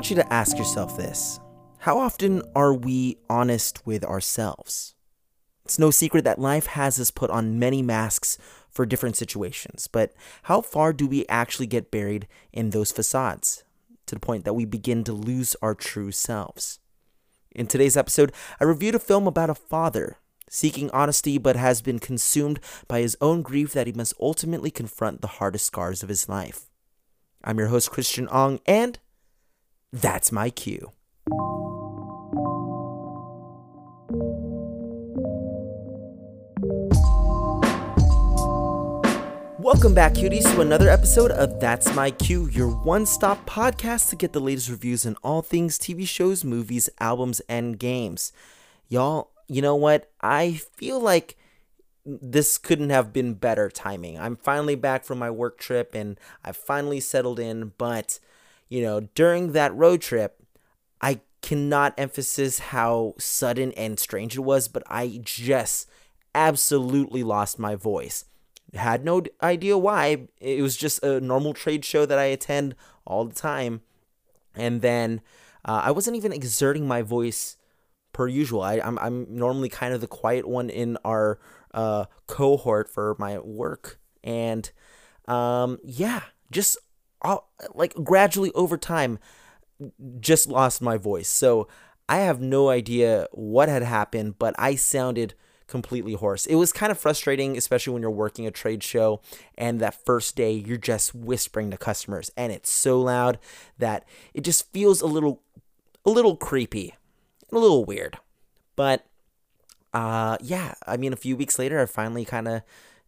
want you to ask yourself this How often are we honest with ourselves? It's no secret that life has us put on many masks for different situations, but how far do we actually get buried in those facades to the point that we begin to lose our true selves? In today's episode, I reviewed a film about a father seeking honesty but has been consumed by his own grief that he must ultimately confront the hardest scars of his life. I'm your host, Christian Ang, and that's my cue. Welcome back, cuties, to another episode of That's My Cue, your one stop podcast to get the latest reviews on all things TV shows, movies, albums, and games. Y'all, you know what? I feel like this couldn't have been better timing. I'm finally back from my work trip and I've finally settled in, but you know, during that road trip, I cannot emphasize how sudden and strange it was, but I just absolutely lost my voice. Had no idea why. It was just a normal trade show that I attend all the time. And then uh, I wasn't even exerting my voice per usual. I, am I'm, I'm normally kind of the quiet one in our uh, cohort for my work. And um, yeah, just Like gradually over time, just lost my voice. So I have no idea what had happened, but I sounded completely hoarse. It was kind of frustrating, especially when you're working a trade show and that first day you're just whispering to customers and it's so loud that it just feels a little a little creepy a little weird. But uh yeah, I mean a few weeks later I finally kind of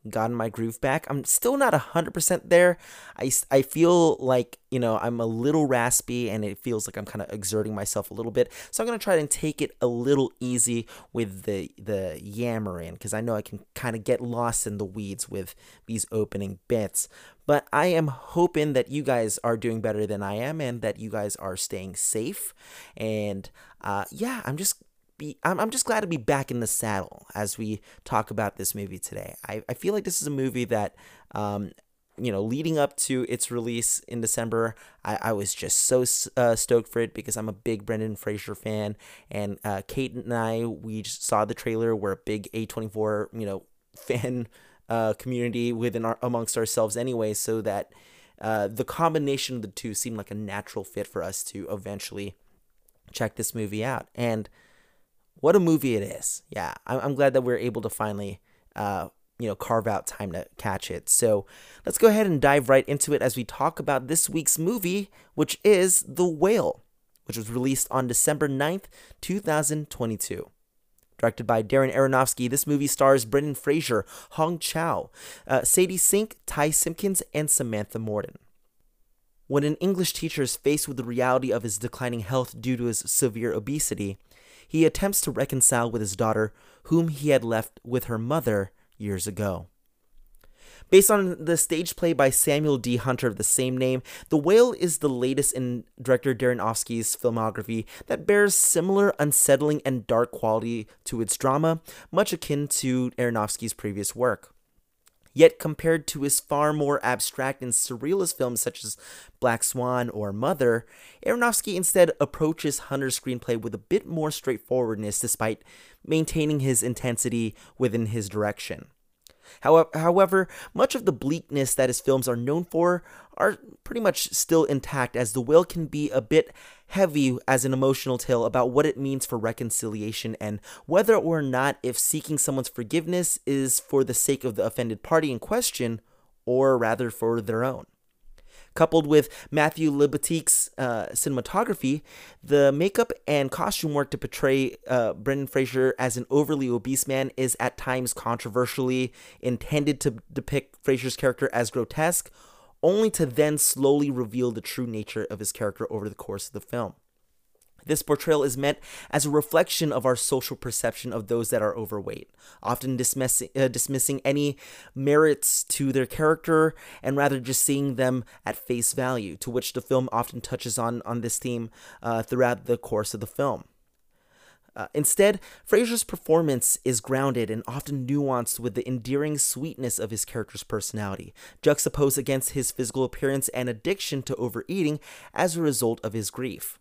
gotten my groove back. I'm still not 100% there. I, I feel like, you know, I'm a little raspy and it feels like I'm kind of exerting myself a little bit. So I'm going to try and take it a little easy with the the yammering cuz I know I can kind of get lost in the weeds with these opening bits. But I am hoping that you guys are doing better than I am and that you guys are staying safe. And uh, yeah, I'm just be I'm, I'm just glad to be back in the saddle as we talk about this movie today. I, I feel like this is a movie that um, you know, leading up to its release in December, I, I was just so uh, stoked for it because I'm a big Brendan Fraser fan, and uh, Kate and I we just saw the trailer. We're a big A24 you know fan uh, community within our amongst ourselves anyway, so that uh, the combination of the two seemed like a natural fit for us to eventually check this movie out. And what a movie it is. Yeah, I'm, I'm glad that we're able to finally, uh, you know, carve out time to catch it. So let's go ahead and dive right into it as we talk about this week's movie, which is The Whale, which was released on December 9th, 2022. Directed by Darren Aronofsky, this movie stars Brendan Fraser, Hong Chau, uh, Sadie Sink, Ty Simpkins, and Samantha Morton. When an English teacher is faced with the reality of his declining health due to his severe obesity, he attempts to reconcile with his daughter, whom he had left with her mother years ago. Based on the stage play by Samuel D. Hunter of the same name, The Whale is the latest in director Darren filmography that bears similar unsettling and dark quality to its drama, much akin to Aronofsky's previous work. Yet, compared to his far more abstract and surrealist films such as Black Swan or Mother, Aronofsky instead approaches Hunter's screenplay with a bit more straightforwardness despite maintaining his intensity within his direction. However, much of the bleakness that his films are known for are pretty much still intact, as The Whale can be a bit heavy as an emotional tale about what it means for reconciliation and whether or not if seeking someone's forgiveness is for the sake of the offended party in question or rather for their own. Coupled with Matthew Libatique's uh, cinematography, the makeup and costume work to portray uh, Brendan Fraser as an overly obese man is at times controversially intended to depict Fraser's character as grotesque, only to then slowly reveal the true nature of his character over the course of the film. This portrayal is meant as a reflection of our social perception of those that are overweight, often dismissing, uh, dismissing any merits to their character and rather just seeing them at face value, to which the film often touches on, on this theme uh, throughout the course of the film. Uh, instead, Fraser's performance is grounded and often nuanced with the endearing sweetness of his character's personality, juxtaposed against his physical appearance and addiction to overeating as a result of his grief.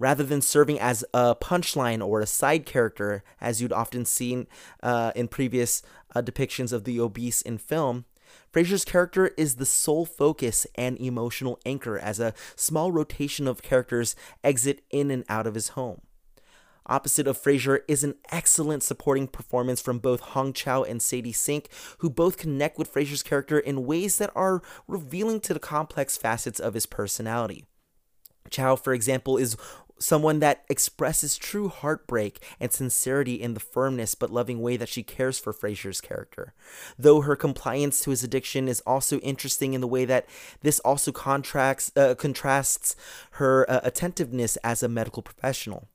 Rather than serving as a punchline or a side character, as you'd often seen uh, in previous uh, depictions of the obese in film, Fraser's character is the sole focus and emotional anchor as a small rotation of characters exit in and out of his home. Opposite of Fraser is an excellent supporting performance from both Hong Chau and Sadie Sink, who both connect with Fraser's character in ways that are revealing to the complex facets of his personality. Chau, for example, is someone that expresses true heartbreak and sincerity in the firmness but loving way that she cares for Fraser's character. Though her compliance to his addiction is also interesting in the way that this also contracts, uh, contrasts her uh, attentiveness as a medical professional.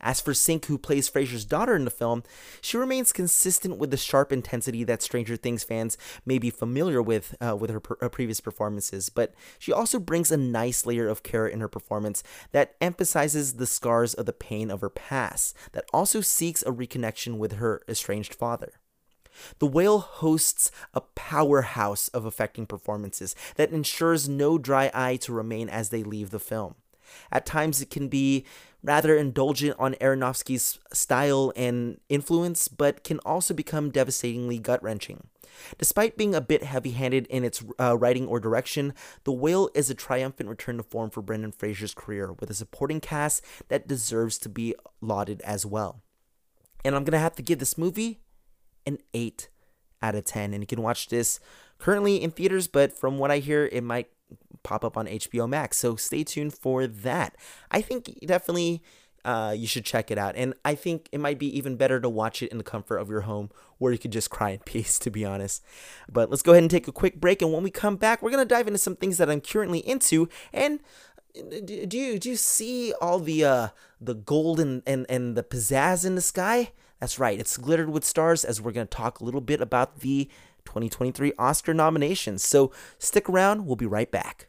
As for Sink, who plays Fraser's daughter in the film, she remains consistent with the sharp intensity that Stranger Things fans may be familiar with uh, with her, her, uh, previous performances, but she also brings a nice layer of care in her performance that emphasizes the scars of the pain of her past, that also seeks a reconnection with her estranged father. The Whale hosts a powerhouse of affecting performances that ensures no dry eye to remain as they leave the film. At times, it can be rather indulgent on Aronofsky's style and influence, but can also become devastatingly gut wrenching. Despite being a bit heavy handed in its uh, writing or direction, The Whale is a triumphant return to form for Brendan Fraser's career, with a supporting cast that deserves to be lauded as well. And I'm going to have to give this movie an 8 out of 10. And you can watch this currently in theaters, but from what I hear, it might pop up on HBO Max. So stay tuned for that. I think definitely uh, you should check it out. And I think it might be even better to watch it in the comfort of your home where you could just cry in peace, to be honest. But let's go ahead and take a quick break. And when we come back, we're going to dive into some things that I'm currently into. And do you do you see all the uh the gold and, and and the pizzazz in the sky that's right it's glittered with stars as we're going to talk a little bit about the 2023 Oscar nominations. So stick around, we'll be right back.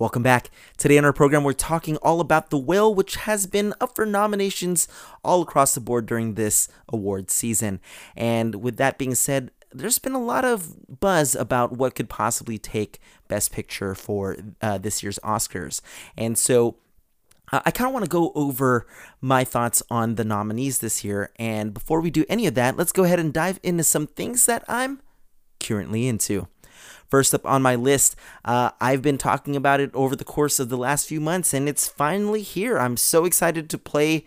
Welcome back. Today on our program, we're talking all about The Whale, which has been up for nominations all across the board during this award season. And with that being said, there's been a lot of buzz about what could possibly take Best Picture for uh, this year's Oscars. And so I kind of want to go over my thoughts on the nominees this year. And before we do any of that, let's go ahead and dive into some things that I'm currently into. First up on my list, uh, I've been talking about it over the course of the last few months, and it's finally here. I'm so excited to play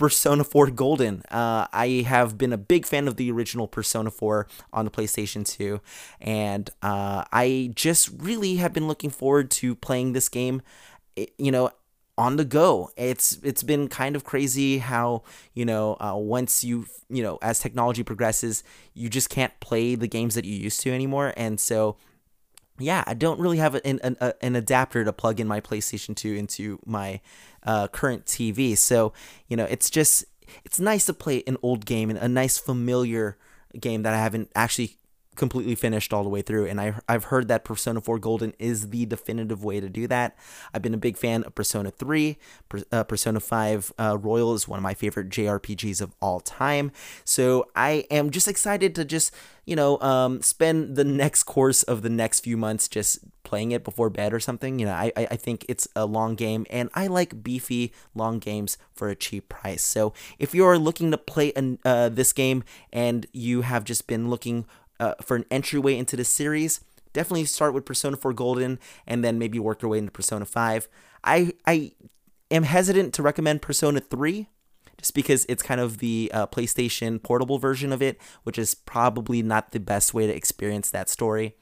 Persona 4 Golden. Uh, I have been a big fan of the original Persona 4 on the PlayStation 2, and uh, I just really have been looking forward to playing this game. It, you know, on the go. It's it's been kind of crazy how you know uh, once you you know as technology progresses, you just can't play the games that you used to anymore, and so yeah, I don't really have an, an, an adapter to plug in my PlayStation 2 into my uh, current TV. So, you know, it's just, it's nice to play an old game and a nice familiar game that I haven't actually completely finished all the way through. And I, I've heard that Persona 4 Golden is the definitive way to do that. I've been a big fan of Persona 3. uh, Persona 5 uh, Royal is one of my favorite JRPGs of all time. So I am just excited to just, you know, um, spend the next course of the next few months just playing it before bed or something. You know, I, I think it's a long game and I like beefy long games for a cheap price. So if you're looking to play an, uh, this game and you have just been looking uh, for an entryway into the series, definitely start with Persona 4 Golden and then maybe work your way into Persona 5. I I am hesitant to recommend Persona 3 just because it's kind of the uh, PlayStation portable version of it, which is probably not the best way to experience that story.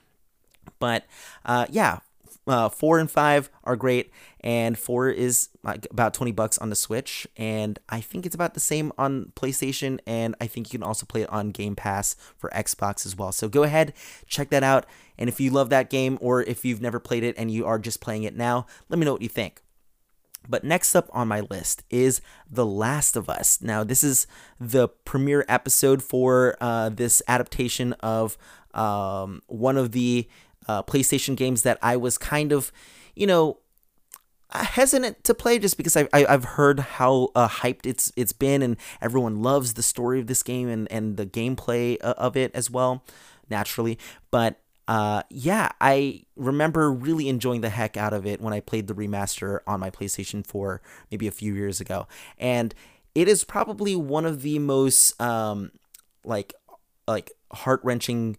But uh, yeah, uh, four and five are great, and four is like about 20 bucks on the Switch, and I think it's about the same on PlayStation, and I think you can also play it on Game Pass for Xbox as well. So go ahead, check that out, and if you love that game, or if you've never played it and you are just playing it now, let me know what you think. But next up on my list is The Last of Us. Now, this is the premiere episode for uh, this adaptation of um, one of the uh, PlayStation games that I was kind of, you know, hesitant to play just because I, I have heard how uh, hyped it's it's been and everyone loves the story of this game and and the gameplay uh, of it as well, naturally. But uh, yeah, I remember really enjoying the heck out of it when I played the remaster on my PlayStation 4 maybe a few years ago. And it is probably one of the most um, like like heart wrenching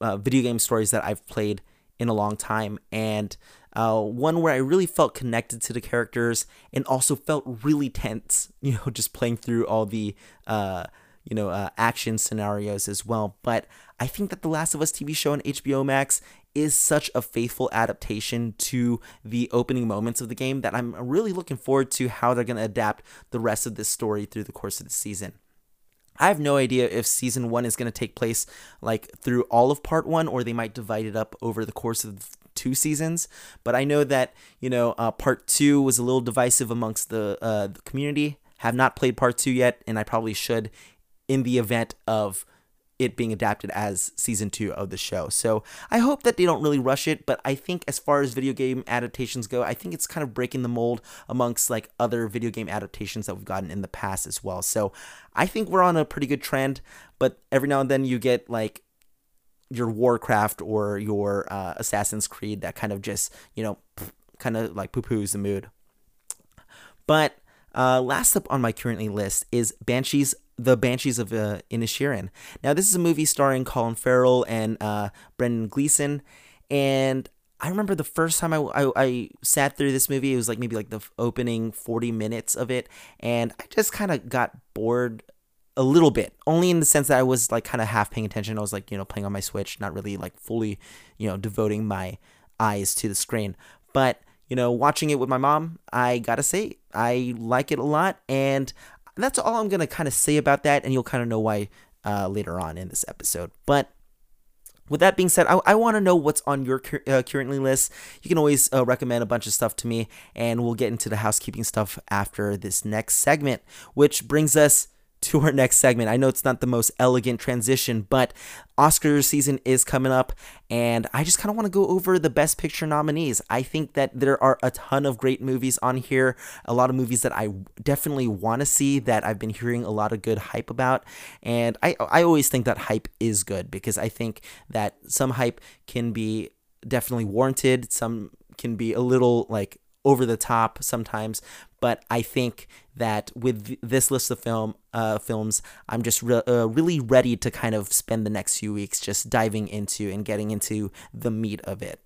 uh, video game stories that I've played in a long time, and uh, one where I really felt connected to the characters and also felt really tense. You know, just playing through all the uh, you know uh, action scenarios as well. But I think that the Last of Us TV show on HBO Max is such a faithful adaptation to the opening moments of the game that I'm really looking forward to how they're going to adapt the rest of this story through the course of the season. I have no idea if season one is going to take place like through all of part one, or they might divide it up over the course of two seasons. But I know that you know uh, part two was a little divisive amongst the, uh, the community. Have not played part two yet, and I probably should in the event of it being adapted as season two of the show. So I hope that they don't really rush it, but I think as far as video game adaptations go, I think it's kind of breaking the mold amongst like other video game adaptations that we've gotten in the past as well. So I think we're on a pretty good trend, but every now and then you get like your Warcraft or your uh, Assassin's Creed that kind of just, you know, kind of like poo poos the mood. But uh, last up on my currently list is Banshees the Banshees of uh. Now, this is a movie starring Colin Farrell and uh, Brendan Gleeson, and I remember the first time I, I, I, sat through this movie, it was like maybe like the opening 40 minutes of it, and I just kind of got bored a little bit, only in the sense that I was like kind of half paying attention. I was like, you know, playing on my Switch, not really like fully, you know, devoting my eyes to the screen. But, you know, watching it with my mom, I gotta say, I like it a lot, and that's all I'm going to kind of say about that, and you'll kind of know why uh, later on in this episode. But with that being said, I, I want to know what's on your uh, currently list. You can always uh, recommend a bunch of stuff to me, and we'll get into the housekeeping stuff after this next segment, which brings us to our next segment. I know it's not the most elegant transition, but Oscar season is coming up, and I just kind of want to go over the Best Picture nominees. I think that there are a ton of great movies on here, a lot of movies that I definitely want to see that I've been hearing a lot of good hype about, and I I always think that hype is good because I think that some hype can be definitely warranted, some can be a little like over the top sometimes, but I think that with this list of film uh, films, I'm just re- uh, really ready to kind of spend the next few weeks just diving into and getting into the meat of it.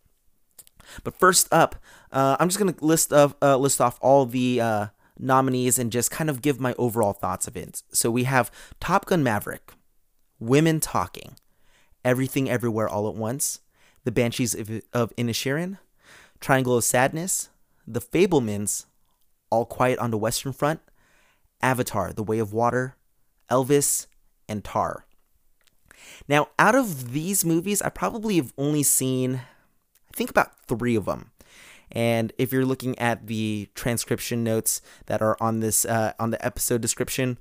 But first up, uh, I'm just gonna list of uh, list off all the uh, nominees and just kind of give my overall thoughts of it. So we have Top Gun Maverick, Women Talking, Everything Everywhere All at Once, The Banshees of, of Inisherin, Triangle of Sadness, The Fabelmans, all Quiet on the Western Front, Avatar, The Way of Water, Elvis, and Tar. Now, out of these movies, I probably have only seen, I think, about three of them. And if you're looking at the transcription notes that are on this uh, on the episode description,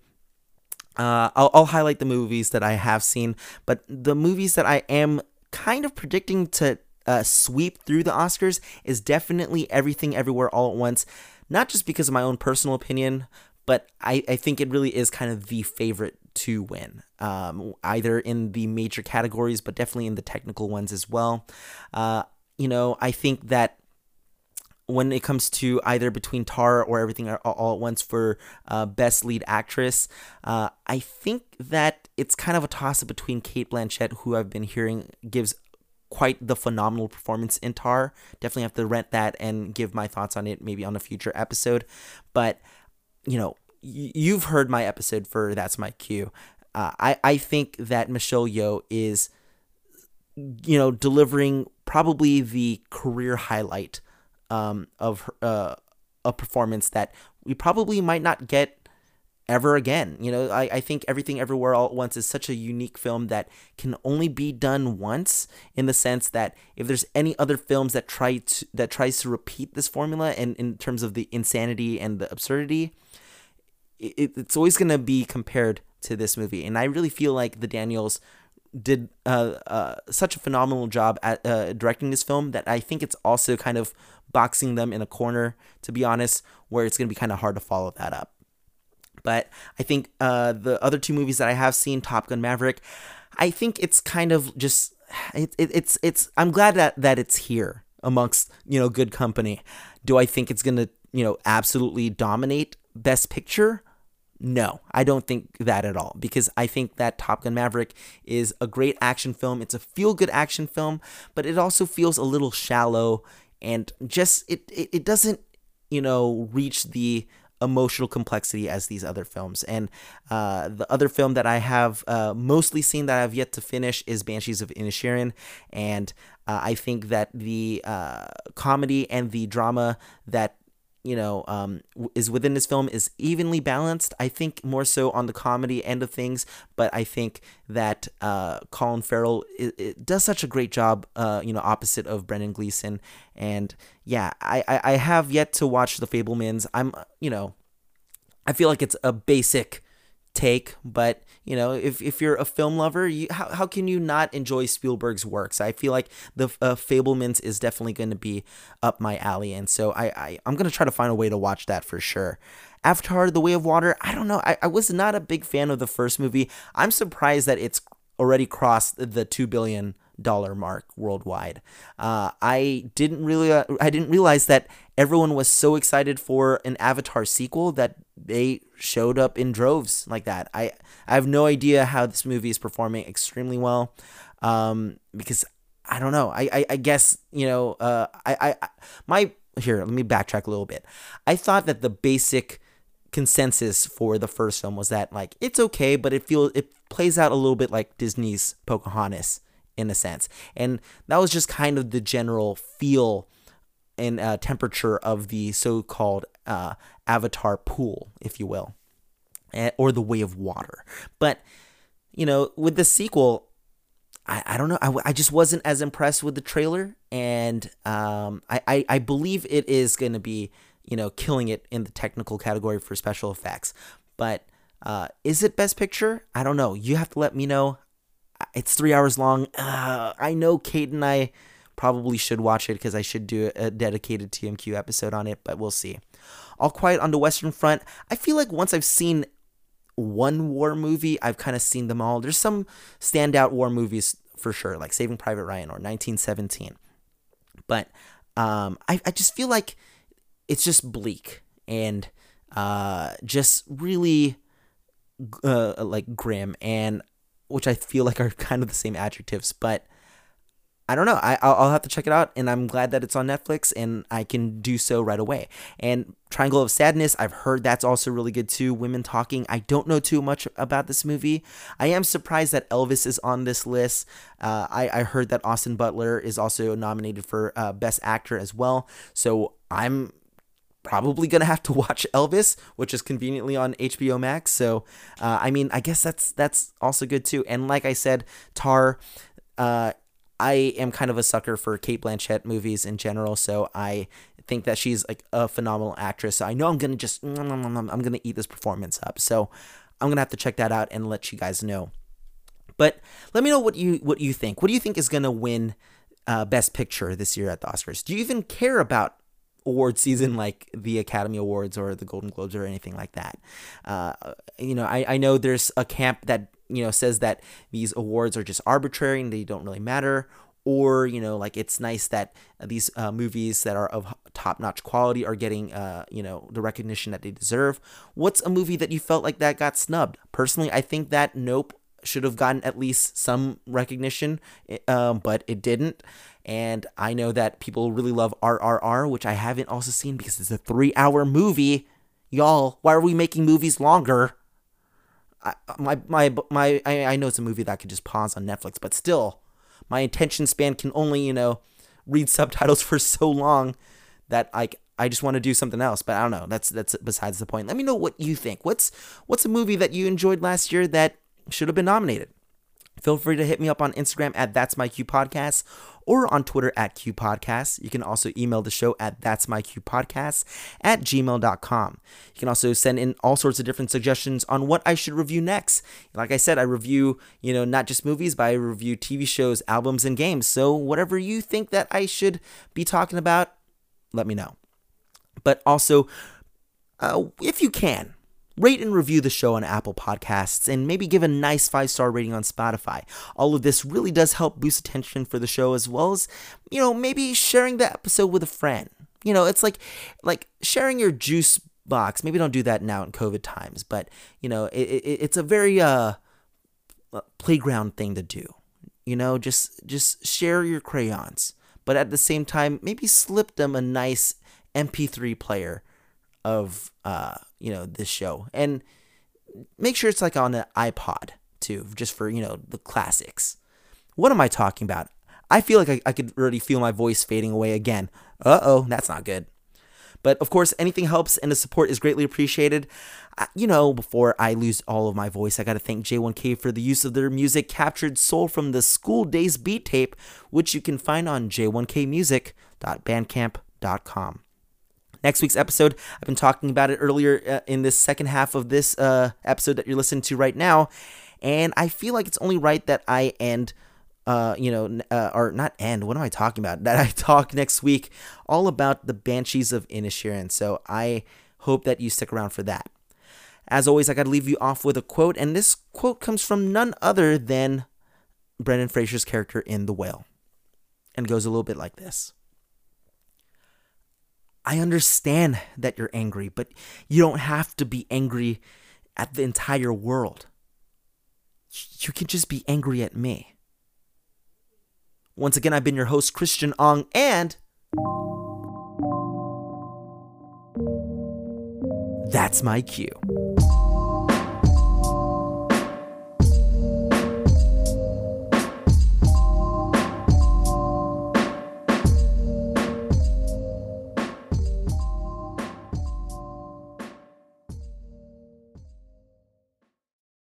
uh, I'll, I'll highlight the movies that I have seen. But the movies that I am kind of predicting to uh, sweep through the Oscars is definitely Everything Everywhere All at Once not just because of my own personal opinion, but I, I think it really is kind of the favorite to win, um, either in the major categories, but definitely in the technical ones as well. Uh, you know, I think that when it comes to either between Tar or Everything All at Once for uh, Best Lead Actress, uh, I think that it's kind of a toss up between Cate Blanchett, who I've been hearing gives quite the phenomenal performance in Tar. Definitely have to rent that and give my thoughts on it maybe on a future episode. But, you know, y- you've heard my episode for That's My Cue. Uh, I, I think that Michelle Yeoh is, you know, delivering probably the career highlight um, of her, uh, a performance that we probably might not get ever again. You know, I, I think Everything Everywhere All at Once is such a unique film that can only be done once in the sense that if there's any other films that try to that tries to repeat this formula and in terms of the insanity and the absurdity, it, it's always going to be compared to this movie. And I really feel like the Daniels did uh, uh, such a phenomenal job at uh, directing this film that I think it's also kind of boxing them in a corner, to be honest, where it's going to be kind of hard to follow that up. But I think uh, the other two movies that I have seen, Top Gun Maverick, I think it's kind of just it, it, it's it's I'm glad that that it's here amongst you know good company. Do I think it's gonna you know absolutely dominate Best Picture? No, I don't think that at all because I think that Top Gun Maverick is a great action film. It's a feel good action film, but it also feels a little shallow and just it, it, it doesn't, you know, reach the emotional complexity as these other films. And uh, the other film that I have uh, mostly seen that I've yet to finish is Banshees of Inisherin, and uh, I think that the uh, comedy and the drama that you know, um, is within this film is evenly balanced. I think more so on the comedy end of things, but I think that uh, Colin Farrell it, it does such a great job, uh, you know, opposite of Brendan Gleeson. And yeah, I, I, I have yet to watch The Fabelmans. I'm, you know, I feel like it's a basic take, but you know, if, if you're a film lover, you, how, how can you not enjoy Spielberg's works? I feel like the uh, Fabelmans is definitely going to be up my alley, and so I, I I'm gonna try to find a way to watch that for sure. Avatar: The Way of Water, I don't know, I, I was not a big fan of the first movie. I'm surprised that it's already crossed the two billion dollar mark worldwide. Uh, I didn't really uh, I didn't realize that everyone was so excited for an Avatar sequel that they showed up in droves like that. I I have no idea how this movie is performing extremely well, um, because I don't know. I I, I guess you know. Uh, I, I my here. Let me backtrack a little bit. I thought that the basic consensus for the first film was that like it's okay, but it feels it plays out a little bit like Disney's Pocahontas in a sense, and that was just kind of the general feel and uh, temperature of the so-called uh, Avatar pool, if you will, or the Way of Water. But you know, with the sequel, I, I don't know. I, I just wasn't as impressed with the trailer, and um, I, I, I believe it is going to be you know killing it in the technical category for special effects. But uh, is it Best Picture? I don't know. You have to let me know. It's three hours long. Uh, I know Kate and I probably should watch it because I should do a dedicated TMQ episode on it, but we'll see. All Quiet on the Western Front. I feel like once I've seen one war movie, I've kind of seen them all. There's some standout war movies for sure, like Saving Private Ryan or 1917. But um, I, I just feel like it's just bleak and uh, just really uh, like grim, and which I feel like are kind of the same adjectives. But I don't know. I I'll have to check it out, and I'm glad that it's on Netflix, and I can do so right away. And Triangle of Sadness, I've heard that's also really good too. Women Talking. I don't know too much about this movie. I am surprised that Elvis is on this list. Uh, I I heard that Austin Butler is also nominated for uh, Best Actor as well. So I'm probably gonna have to watch Elvis, which is conveniently on HBO Max. So, uh, I mean, I guess that's that's also good too. And like I said, Tar, uh, I am kind of a sucker for Cate Blanchett movies in general, so I think that she's like a phenomenal actress. So I know I'm gonna just I'm gonna eat this performance up. So I'm gonna have to check that out and let you guys know. But let me know what you what you think. What do you think is gonna win uh, Best Picture this year at the Oscars? Do you even care about award season like the Academy Awards or the Golden Globes or anything like that? Uh, you know, I, I know there's a camp that you know says that these awards are just arbitrary and they don't really matter. Or you know like it's nice that these uh, movies that are of top-notch quality are getting uh, you know the recognition that they deserve. What's a movie that you felt like that got snubbed? Personally i think that nope should have gotten at least some recognition eh, um, but it didn't. And i know that people really love rrr which i haven't also seen because it's a three hour movie. Y'all why are we making movies longer I, my my my I, I know it's a movie that I could just pause on Netflix, but still, my attention span can only you know read subtitles for so long that like I just want to do something else. But I don't know. That's that's besides the point. Let me know what you think. What's what's a movie that you enjoyed last year that should have been nominated? Feel free to hit me up on Instagram at That's My Q Podcast or on Twitter at Q Podcast. You can also email the show at That's My Q Podcast at gmail.com. You can also send in all sorts of different suggestions on what I should review next. Like I said, I review, you know, not just movies, but I review TV shows, albums, and games. So whatever you think that I should be talking about, let me know. But also, uh, if you can, rate and review the show on Apple Podcasts, and maybe give a nice five star rating on Spotify. All of this really does help boost attention for the show, as well as, you know, maybe sharing the episode with a friend. You know, it's like like sharing your juice box. Maybe don't do that now in COVID times, but you know, it, it, it's a very uh, playground thing to do. You know, just just share your crayons, but at the same time, maybe slip them a nice MP3 player of uh, you know this show, and make sure it's like on an iPod too, just for you know the classics. What am I talking about? I feel like I, I could already feel my voice fading away again. Uh oh, that's not good. But of course, anything helps and the support is greatly appreciated. You know, before I lose all of my voice, I got to thank J1K for the use of their music Capture Soul from the School Daze beat tape, which you can find on j1kmusic.bandcamp.com. Next week's episode, I've been talking about it earlier uh, in this second half of this uh, episode that you're listening to right now, and I feel like it's only right that I end uh, you know, uh, or not end. What am I talking about? That I talk next week all about the Banshees of Inisherin. So I hope that you stick around for that. As always, I got to leave you off with a quote, and this quote comes from none other than Brendan Fraser's character in The Whale, and goes a little bit like this. I understand that you're angry, but you don't have to be angry at the entire world. You can just be angry at me. Once again, I've been your host, Christian Ang, and that's my cue.